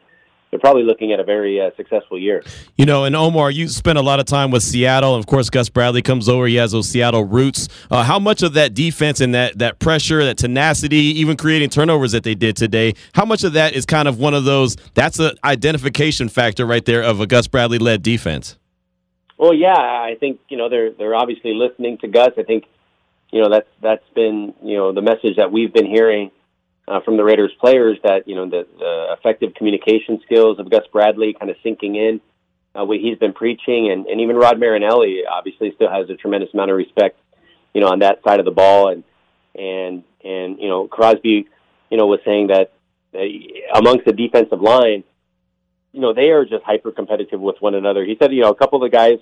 they're probably looking at a very uh, successful year. You know, and Omar, you spent a lot of time with Seattle, and of course, Gus Bradley comes over. He has those Seattle roots. Uh, how much of that defense and that that pressure, that tenacity, even creating turnovers that they did today, how much of that is kind of one of those? That's an identification factor right there of a Gus Bradley led defense. Well, yeah, I think you know they're they're obviously listening to Gus. I think you know that's that's been you know the message that we've been hearing uh, from the Raiders players that you know the, the effective communication skills of Gus Bradley kind of sinking in uh, what he's been preaching, and, and even Rod Marinelli obviously still has a tremendous amount of respect, you know, on that side of the ball, and and and you know Crosby, you know, was saying that amongst the defensive line, you know, they are just hyper competitive with one another. He said, you know, a couple of the guys.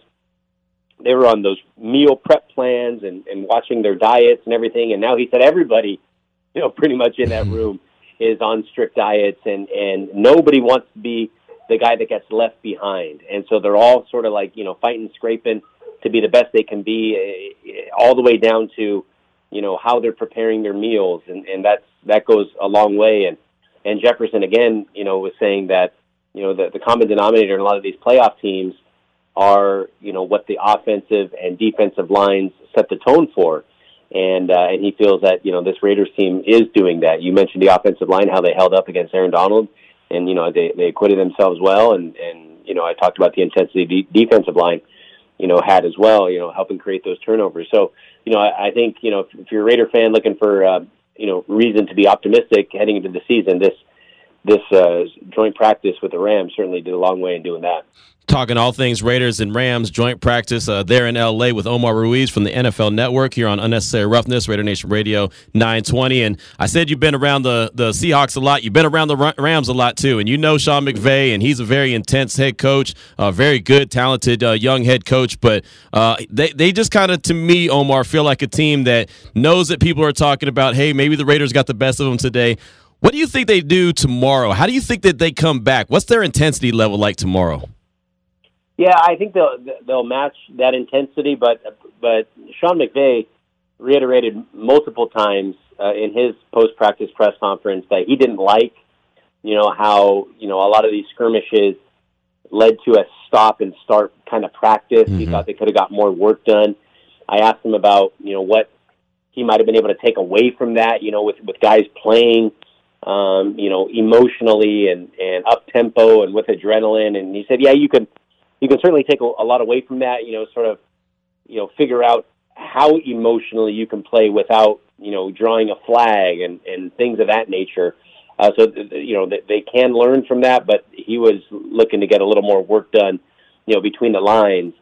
They were on those meal prep plans and, and watching their diets and everything. And now he said everybody you know, pretty much in that room is on strict diets, and and nobody wants to be the guy that gets left behind. And so they're all sort of like you know fighting, scraping to be the best they can be, uh, all the way down to you know how they're preparing their meals, and and that's that goes a long way. And and Jefferson again, you know, was saying that you know the the common denominator in a lot of these playoff teams are you know what the offensive and defensive lines set the tone for. And uh, and he feels that you know this Raiders team is doing that. You mentioned the offensive line, how they held up against Aaron Donald, and you know they they acquitted themselves well. And and you know I talked about the intensity de- defensive line, you know had as well. You know helping create those turnovers. So you know I, I think you know if, if you're a Raider fan looking for uh, you know reason to be optimistic heading into the season, this this uh, joint practice with the Rams certainly did a long way in doing that talking all things Raiders and Rams joint practice uh, there in LA with Omar Ruiz from the NFL Network here on Unnecessary Roughness, Raider Nation Radio 920. And I said you've been around the, the Seahawks a lot. You've been around the Rams a lot too. And you know Sean McVay, and he's a very intense head coach, a very good, talented uh, young head coach. But uh, they, they just kind of, to me, Omar, feel like a team that knows that people are talking about, hey, maybe the Raiders got the best of them today. What do you think they do tomorrow? How do you think that they come back? What's their intensity level like tomorrow? Yeah, I think they'll they'll match that intensity, but but Sean McVay reiterated multiple times uh, in his post practice press conference that he didn't like, you know, how you know a lot of these skirmishes led to a stop and start kind of practice. Mm-hmm. He thought they could have got more work done. I asked him about you know what he might have been able to take away from that, you know, with with guys playing, um, you know, emotionally and and up tempo and with adrenaline. And he said, yeah, you can you can certainly take a, a lot away from that. You know, sort of, you know, figure out how emotionally you can play without you know drawing a flag and and things of that nature. Uh, so you know they can learn from that, but he was looking to get a little more work done, you know, between the lines,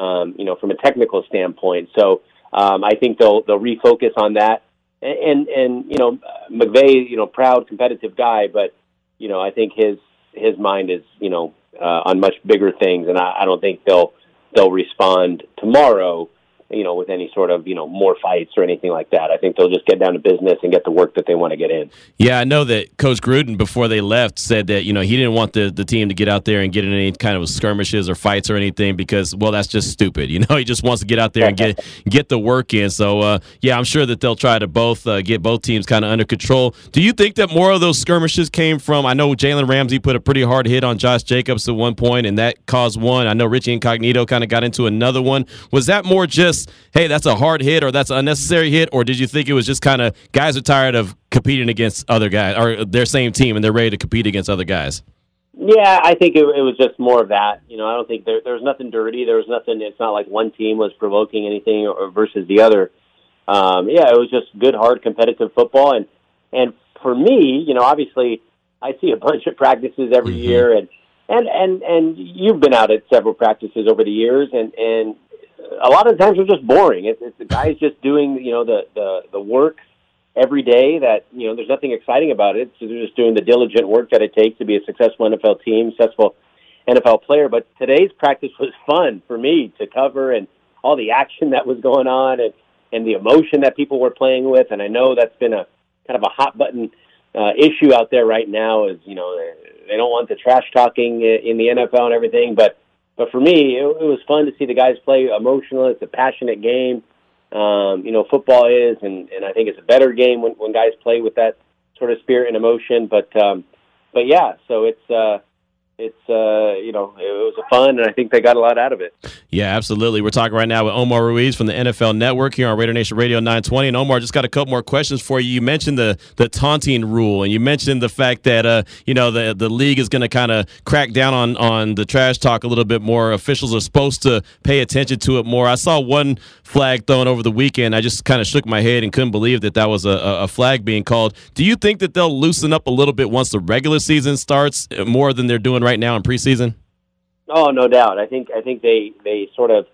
um, you know, from a technical standpoint. So um, I think they'll they'll refocus on that. And and you know McVay, you know, proud competitive guy, but you know I think his his mind is you know uh, on much bigger things, and I, I don't think they'll they'll respond tomorrow you know, with any sort of, you know, more fights or anything like that. I think they'll just get down to business and get the work that they want to get in. Yeah, I know that Coach Gruden, before they left, said that, you know, he didn't want the, the team to get out there and get in any kind of skirmishes or fights or anything because, well, that's just stupid. You know, he just wants to get out there and get get the work in. So, uh, yeah, I'm sure that they'll try to both uh, get both teams kind of under control. Do you think that more of those skirmishes came from, I know Jalen Ramsey put a pretty hard hit on Josh Jacobs at one point, and that caused one. I know Richie Incognito kind of got into another one. Was that more just, hey, that's a hard hit or that's an unnecessary hit, or did you think it was just kind of guys are tired of competing against other guys or their same team and they're ready to compete against other guys? Yeah, I think it, it was just more of that. You know, I don't think there, there was nothing dirty. There was nothing. It's not like one team was provoking anything or, versus the other. Um, yeah, it was just good, hard, competitive football. And and for me, you know, obviously, I see a bunch of practices every mm-hmm. year, and and and and you've been out at several practices over the years, and and a lot of times they're just boring. It's, it's the guys just doing you know the the the work every day that you know there's nothing exciting about it. So they're just doing the diligent work that it takes to be a successful NFL team, successful NFL player. But today's practice was fun for me to cover and all the action that was going on and and the emotion that people were playing with. And I know that's been a kind of a hot button uh, issue out there right now. Is you know they don't want the trash talking in the NFL and everything, but but for me, it, it was fun to see the guys play emotional. It's a passionate game. Um, you know, football is, and, and I think it's a better game when, when guys play with that sort of spirit and emotion. But um, but yeah, so it's uh, it's uh, you know it was fun, and I think they got a lot out of it. Yeah, absolutely. We're talking right now with Omar Ruiz from the NFL Network here on Raider Nation Radio 920. And Omar, just got a couple more questions for you. You mentioned the the taunting rule, and you mentioned the fact that uh, you know the the league is going to kind of crack down on on the trash talk a little bit more. Officials are supposed to pay attention to it more. I saw one flag thrown over the weekend. I just kind of shook my head and couldn't believe that that was a, a flag being called. Do you think that they'll loosen up a little bit once the regular season starts uh, more than they're doing right now in preseason? Oh, no doubt. I think I think they they sort of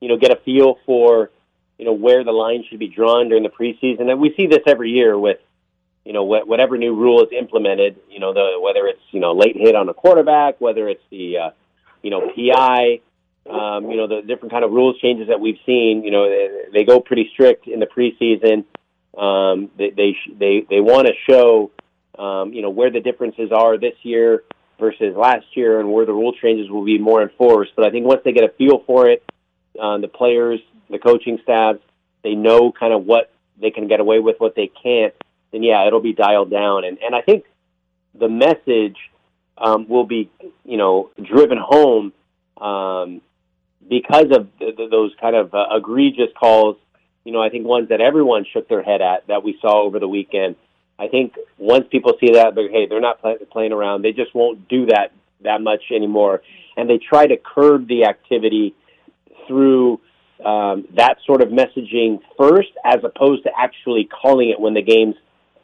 you know get a feel for you know where the line should be drawn during the preseason, and we see this every year with you know whatever new rule is implemented. You know the whether it's you know late hit on a quarterback, whether it's the uh, you know PI. Um, you know the different kind of rules changes that we've seen. You know they, they go pretty strict in the preseason. Um, they they they, they want to show um, you know where the differences are this year versus last year and where the rule changes will be more enforced. But I think once they get a feel for it, uh, the players, the coaching staff, they know kind of what they can get away with, what they can't, then yeah, it'll be dialed down. And and I think the message um, will be, you know, driven home um, because of the, those kind of uh, egregious calls. You know, I think ones that everyone shook their head at that we saw over the weekend. I think once people see that, they're, hey, they're not play, playing around. They just won't do that that much anymore, and they try to curb the activity through um, that sort of messaging first, as opposed to actually calling it when the games,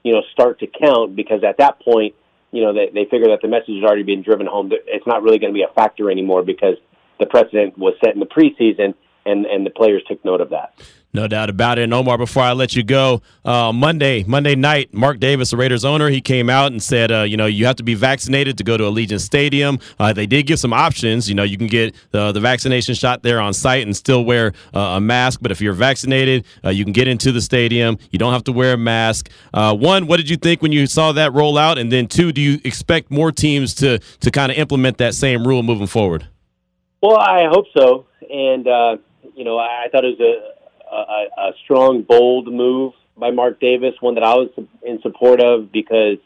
you know, start to count. Because at that point, you know, they, they figure that the message has already been driven home. It's not really going to be a factor anymore because the precedent was set in the preseason, and and the players took note of that. No doubt about it. And Omar, before I let you go, uh, Monday, Monday night, Mark Davis, the Raiders owner, he came out and said, uh, you know, you have to be vaccinated to go to Allegiant Stadium. Uh, they did give some options. You know, you can get the vaccination shot there on site and still wear uh, a mask. But if you're vaccinated, uh, you can get into the stadium. You don't have to wear a mask. Uh, one, what did you think when you saw that roll out? And then two, do you expect more teams to to kind of implement that same rule moving forward? Well, I hope so. And you know, I thought it was a a, strong, bold move by Mark Davis, one that I was in support of because,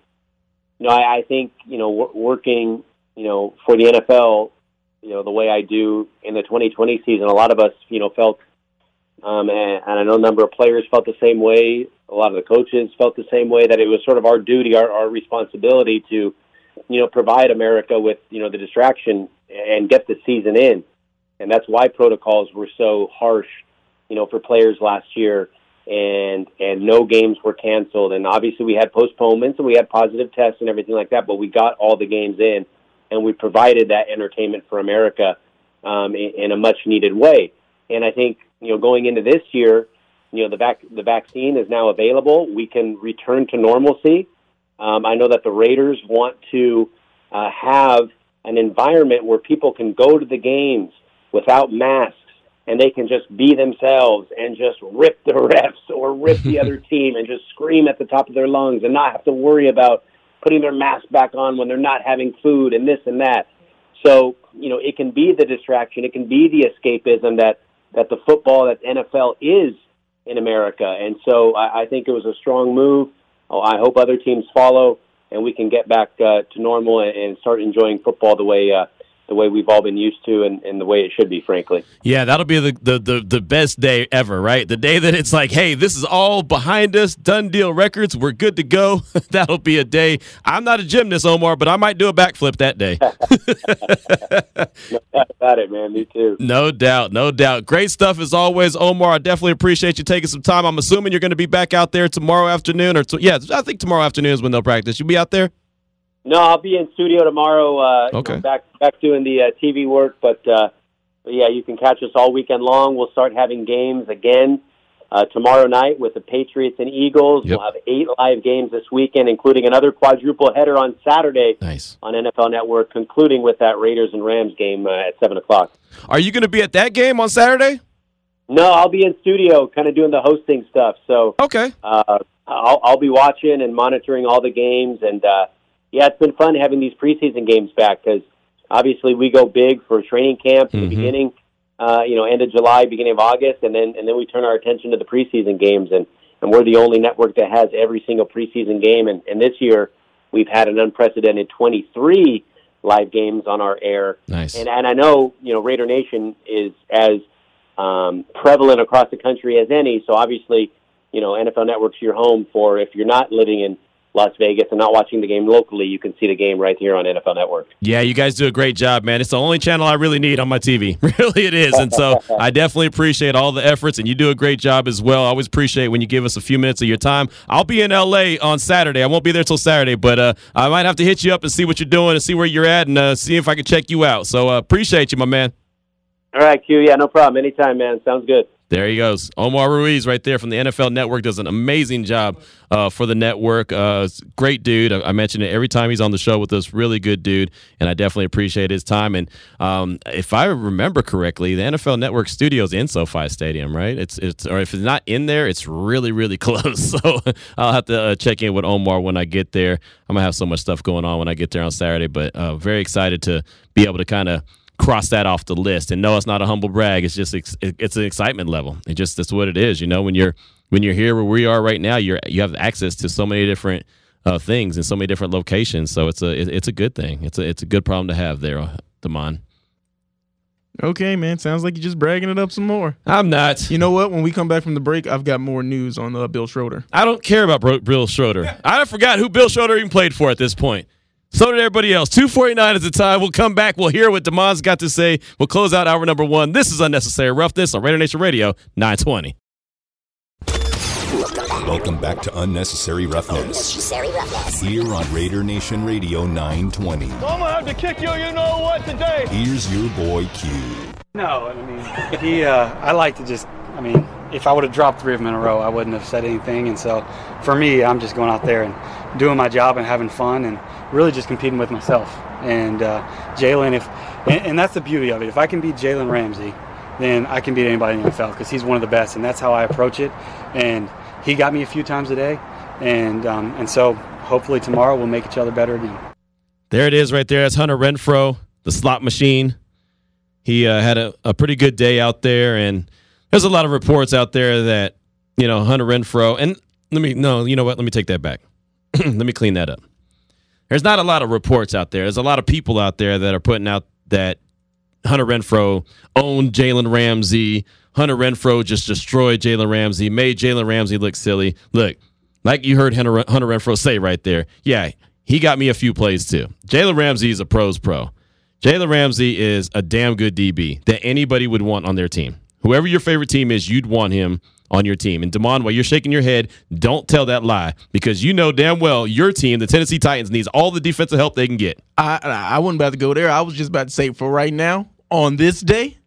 you know, I, I think, you know, w- working, you know, for the NFL, you know, the way I do in the 2020 season, a lot of us, you know, felt, um, and, and I know a number of players felt the same way. A lot of the coaches felt the same way that it was sort of our duty, our, our responsibility to, you know, provide America with, you know, the distraction and get the season in. And that's why protocols were so harsh you know, for players last year, and and no games were canceled. And obviously, we had postponements and we had positive tests and everything like that. But we got all the games in, and we provided that entertainment for America um, in, in a much needed way. And I think you know, going into this year, you know, the vac- the vaccine is now available. We can return to normalcy. Um, I know that the Raiders want to uh, have an environment where people can go to the games without masks and they can just be themselves and just rip the refs or rip the other team and just scream at the top of their lungs and not have to worry about putting their mask back on when they're not having food and this and that. So, you know, it can be the distraction, it can be the escapism that that the football that NFL is in America. And so I, I think it was a strong move. Oh, I hope other teams follow and we can get back uh, to normal and, and start enjoying football the way uh, the way we've all been used to and, and the way it should be, frankly. Yeah, that'll be the, the, the, the, best day ever, right? The day that it's like, hey, this is all behind us, done deal records, we're good to go. that'll be a day. I'm not a gymnast, Omar, but I might do a backflip that day. no doubt about it, man. Me too. No doubt, no doubt. Great stuff as always, Omar. I definitely appreciate you taking some time. I'm assuming you're going to be back out there tomorrow afternoon, or t- yeah, I think tomorrow afternoon is when they'll practice. You'll be out there. No, I'll be in studio tomorrow. Uh, okay. You know, back back doing the uh, TV work, but, uh, but yeah, you can catch us all weekend long. We'll start having games again uh, tomorrow night with the Patriots and Eagles. Yep. We'll have eight live games this weekend, including another quadruple header on Saturday nice. on NFL Network, concluding with that Raiders and Rams game uh, at seven o'clock. Are you going to be at that game on Saturday? No, I'll be in studio, kind of doing the hosting stuff. So okay, uh, I'll, I'll be watching and monitoring all the games and. Uh, yeah, it's been fun having these preseason games back because obviously we go big for training camp in mm-hmm. the beginning, uh, you know, end of July, beginning of August, and then and then we turn our attention to the preseason games, and and we're the only network that has every single preseason game, and and this year we've had an unprecedented 23 live games on our air. Nice. And and I know you know Raider Nation is as um, prevalent across the country as any, so obviously you know NFL Network's your home for if you're not living in Las Vegas and not watching the game locally, you can see the game right here on NFL Network. Yeah, you guys do a great job, man. It's the only channel I really need on my TV. really, it is. And so I definitely appreciate all the efforts, and you do a great job as well. I always appreciate when you give us a few minutes of your time. I'll be in LA on Saturday. I won't be there till Saturday, but uh, I might have to hit you up and see what you're doing and see where you're at and uh, see if I can check you out. So uh, appreciate you, my man. All right, Q. Yeah, no problem. Anytime, man. Sounds good. There he goes. Omar Ruiz right there from the NFL Network does an amazing job uh, for the network. Uh, great dude. I, I mention it every time he's on the show with us. Really good dude. And I definitely appreciate his time. And um, if I remember correctly, the NFL Network studio's in SoFi Stadium, right? It's, it's Or if it's not in there, it's really, really close. So I'll have to uh, check in with Omar when I get there. I'm going to have so much stuff going on when I get there on Saturday, but uh, very excited to be able to kind of cross that off the list. And no, it's not a humble brag. It's just it's an excitement level. It just that's what it is. You know, when you're when you're here where we are right now, you're you have access to so many different uh, things in so many different locations. So it's a it's a good thing. It's a it's a good problem to have there, Damon. Okay, man. Sounds like you're just bragging it up some more. I'm not. You know what? When we come back from the break, I've got more news on uh, Bill Schroeder. I don't care about Bro- Bill Schroeder. I forgot who Bill Schroeder even played for at this point. So did everybody else. 249 is the time. We'll come back. We'll hear what Damon's got to say. We'll close out hour number one. This is Unnecessary Roughness on Raider Nation Radio 920. Welcome back to Unnecessary Roughness. Unnecessary Roughness. Here on Raider Nation Radio 920. I'm going to have to kick you, you know what, today. Here's your boy Q. No, I mean, he, uh, I like to just, I mean, if I would have dropped three of them in a row, I wouldn't have said anything. And so for me, I'm just going out there and doing my job and having fun and really just competing with myself. And uh, Jalen, if, and, and that's the beauty of it. If I can beat Jalen Ramsey, then I can beat anybody in the NFL because he's one of the best, and that's how I approach it. And he got me a few times a day, and um, and so hopefully tomorrow we'll make each other better again. There it is, right there. That's Hunter Renfrow, the slot machine. He uh, had a, a pretty good day out there, and there's a lot of reports out there that you know Hunter Renfrow. And let me no, you know what? Let me take that back. let me clean that up. There's not a lot of reports out there. There's a lot of people out there that are putting out that Hunter Renfrow owned Jalen Ramsey. Hunter Renfrow just destroyed Jalen Ramsey, made Jalen Ramsey look silly. Look, like you heard Hunter, Hunter Renfrow say right there, yeah, he got me a few plays too. Jalen Ramsey is a pros pro. Jalen Ramsey is a damn good DB that anybody would want on their team. Whoever your favorite team is, you'd want him on your team. And Damon, while you're shaking your head, don't tell that lie because you know damn well your team, the Tennessee Titans, needs all the defensive help they can get. I I wasn't about to go there. I was just about to say for right now, on this day,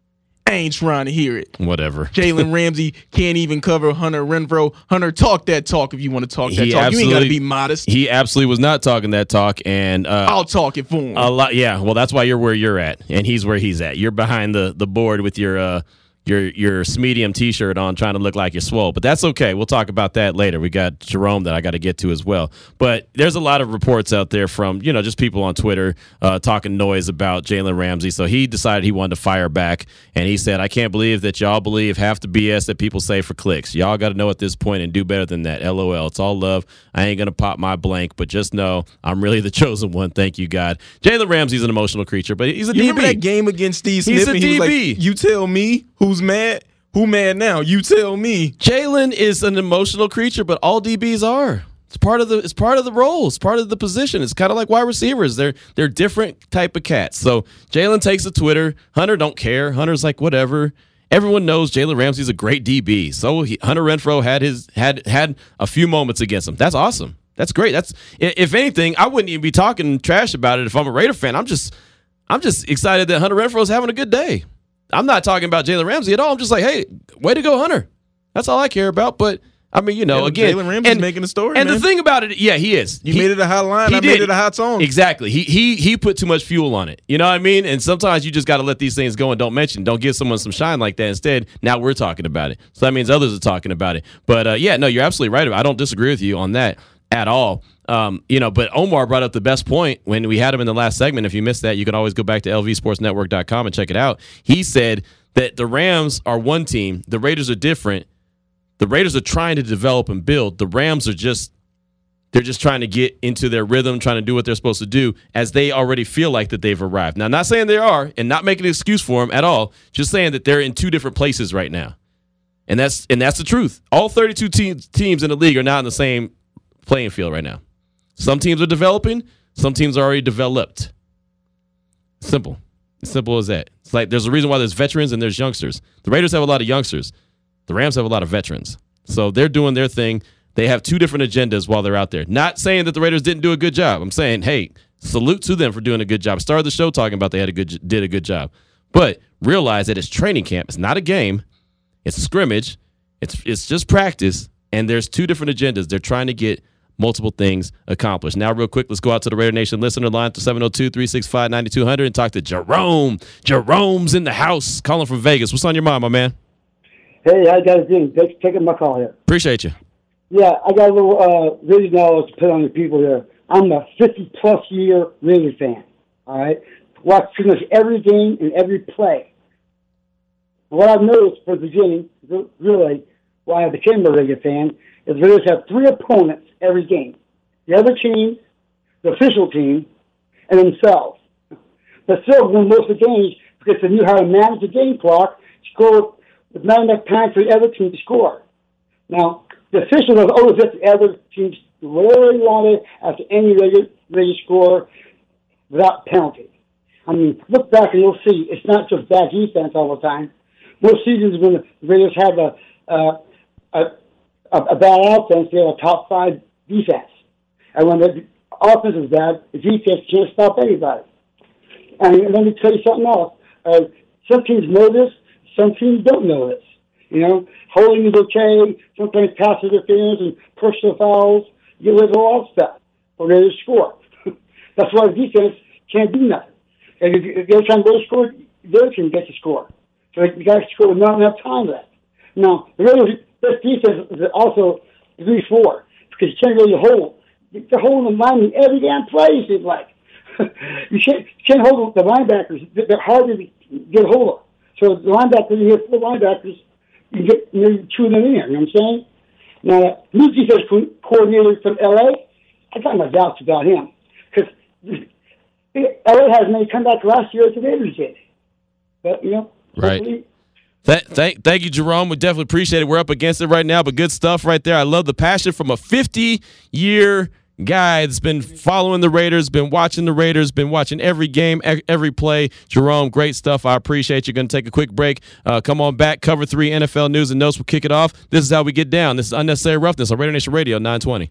I ain't trying to hear it. Whatever. Jalen Ramsey can't even cover Hunter Renfrow. Hunter, talk that talk if you want to talk that he talk. You ain't got to be modest. He absolutely was not talking that talk, and uh, I'll talk it for him. A lot, yeah. Well, that's why you're where you're at, and he's where he's at. You're behind the the board with your uh, your your medium t-shirt on trying to look like you're swole but that's okay. We'll talk about that later. We got jerome that i got to get to as well. But there's a lot of reports out there from you know just people on twitter uh, talking noise about jalen ramsey. So he decided he wanted to fire back and he said i can't believe that y'all believe half the bs that people say for clicks. Y'all got to know at this point and do better than that. Lol. It's all love. I ain't gonna pop my blank but just know i'm really the chosen one. Thank you god. Jalen ramsey's an emotional creature but he's a you db remember that game against steve smith he's a he DB. Like, you tell me who Who's mad? Who mad now? You tell me. Jalen is an emotional creature, but all DBs are. It's part of the it's part of the role. It's part of the position. It's kind of like wide receivers. They're they're different type of cats. So Jalen takes to Twitter. Hunter don't care. Hunter's like whatever. Everyone knows Jalen Ramsey's a great DB. So he, Hunter Renfrow had his had had a few moments against him. That's awesome. That's great. That's if anything, I wouldn't even be talking trash about it if I'm a Raider fan. I'm just I'm just excited that Hunter Renfrow's having a good day. I'm not talking about Jalen Ramsey at all. I'm just like, hey, way to go, Hunter. That's all I care about. But I mean, you know, yeah, again, Jalen Ramsey's and, making a story. And man. the thing about it, yeah, he is. You he, made it a hot line. He I did. made it a hot song. Exactly. He he he put too much fuel on it. You know what I mean? And sometimes you just got to let these things go and don't mention. Don't give someone some shine like that. Instead, now we're talking about it. So that means others are talking about it. But uh, yeah, no, you're absolutely right. I don't disagree with you on that at all. Um, you know, but Omar brought up the best point when we had him in the last segment. If you missed that, you can always go back to lvsportsnetwork.com and check it out. He said that the Rams are one team, the Raiders are different. The Raiders are trying to develop and build. The Rams are just they're just trying to get into their rhythm, trying to do what they're supposed to do as they already feel like that they've arrived. Now, not saying they are and not making an excuse for them at all, just saying that they're in two different places right now. And that's and that's the truth. All 32 teams teams in the league are not in the same playing field right now. Some teams are developing, some teams are already developed. Simple. Simple as that. It's like there's a reason why there's veterans and there's youngsters. The Raiders have a lot of youngsters. The Rams have a lot of veterans. So they're doing their thing. They have two different agendas while they're out there. Not saying that the Raiders didn't do a good job. I'm saying, hey, salute to them for doing a good job. Started the show talking about they had a good did a good job. But realize that it's training camp. It's not a game. It's a scrimmage. It's it's just practice. And there's two different agendas. They're trying to get multiple things accomplished. Now, real quick, let's go out to the Raider Nation listener line to 702 365 9200 and talk to Jerome. Jerome's in the house calling from Vegas. What's on your mind, my man? Hey, how you guys doing? Thanks for taking my call here. Appreciate you. Yeah, I got a little uh, video knowledge to put on the people here. I'm a 50 plus year Raider fan. All right. watch pretty much every game and every play. What I've noticed from the beginning, really, why I became a Raider fan, is the Raiders have three opponents every game. The other team, the official team, and themselves. But still win most of the games because they knew how to manage the game clock, score with not enough time for the other team to score. Now, the official have always let the other teams really wanted after any Raider, Raider score without penalty. I mean, look back and you'll see it's not just bad defense all the time. Most seasons when the Raiders have a, uh, a, a, a bad offense, they have a top five defense. And when the offense is bad, the defense can't stop anybody. And let me tell you something else. Uh, some teams know this, some teams don't know this. You know, holding is okay, sometimes pass interference and personal fouls. You get rid of all stuff for them to score. That's why defense can't do nothing. And if, if they're trying to go score, the other team gets to score. So you got to score with not enough time left. Now, the Raiders' best defense is also 3 4 because you can't really hold. They're holding the line every damn play, it seems like. you can't, you can't hold the linebackers. They're hard to get a hold of. So the linebackers, you have four linebackers, you get you know, two of them in. You know what I'm saying? Now, new defense coordinator from LA, I got my doubts about him because LA has made comeback last year as the Raiders did. But you know, right. Th- thank, thank you, Jerome. We definitely appreciate it. We're up against it right now, but good stuff right there. I love the passion from a 50 year guy that's been following the Raiders, been watching the Raiders, been watching every game, every play. Jerome, great stuff. I appreciate you. Going to take a quick break. Uh, come on back. Cover three NFL news and notes. We'll kick it off. This is how we get down. This is unnecessary roughness on Raider Nation Radio 920.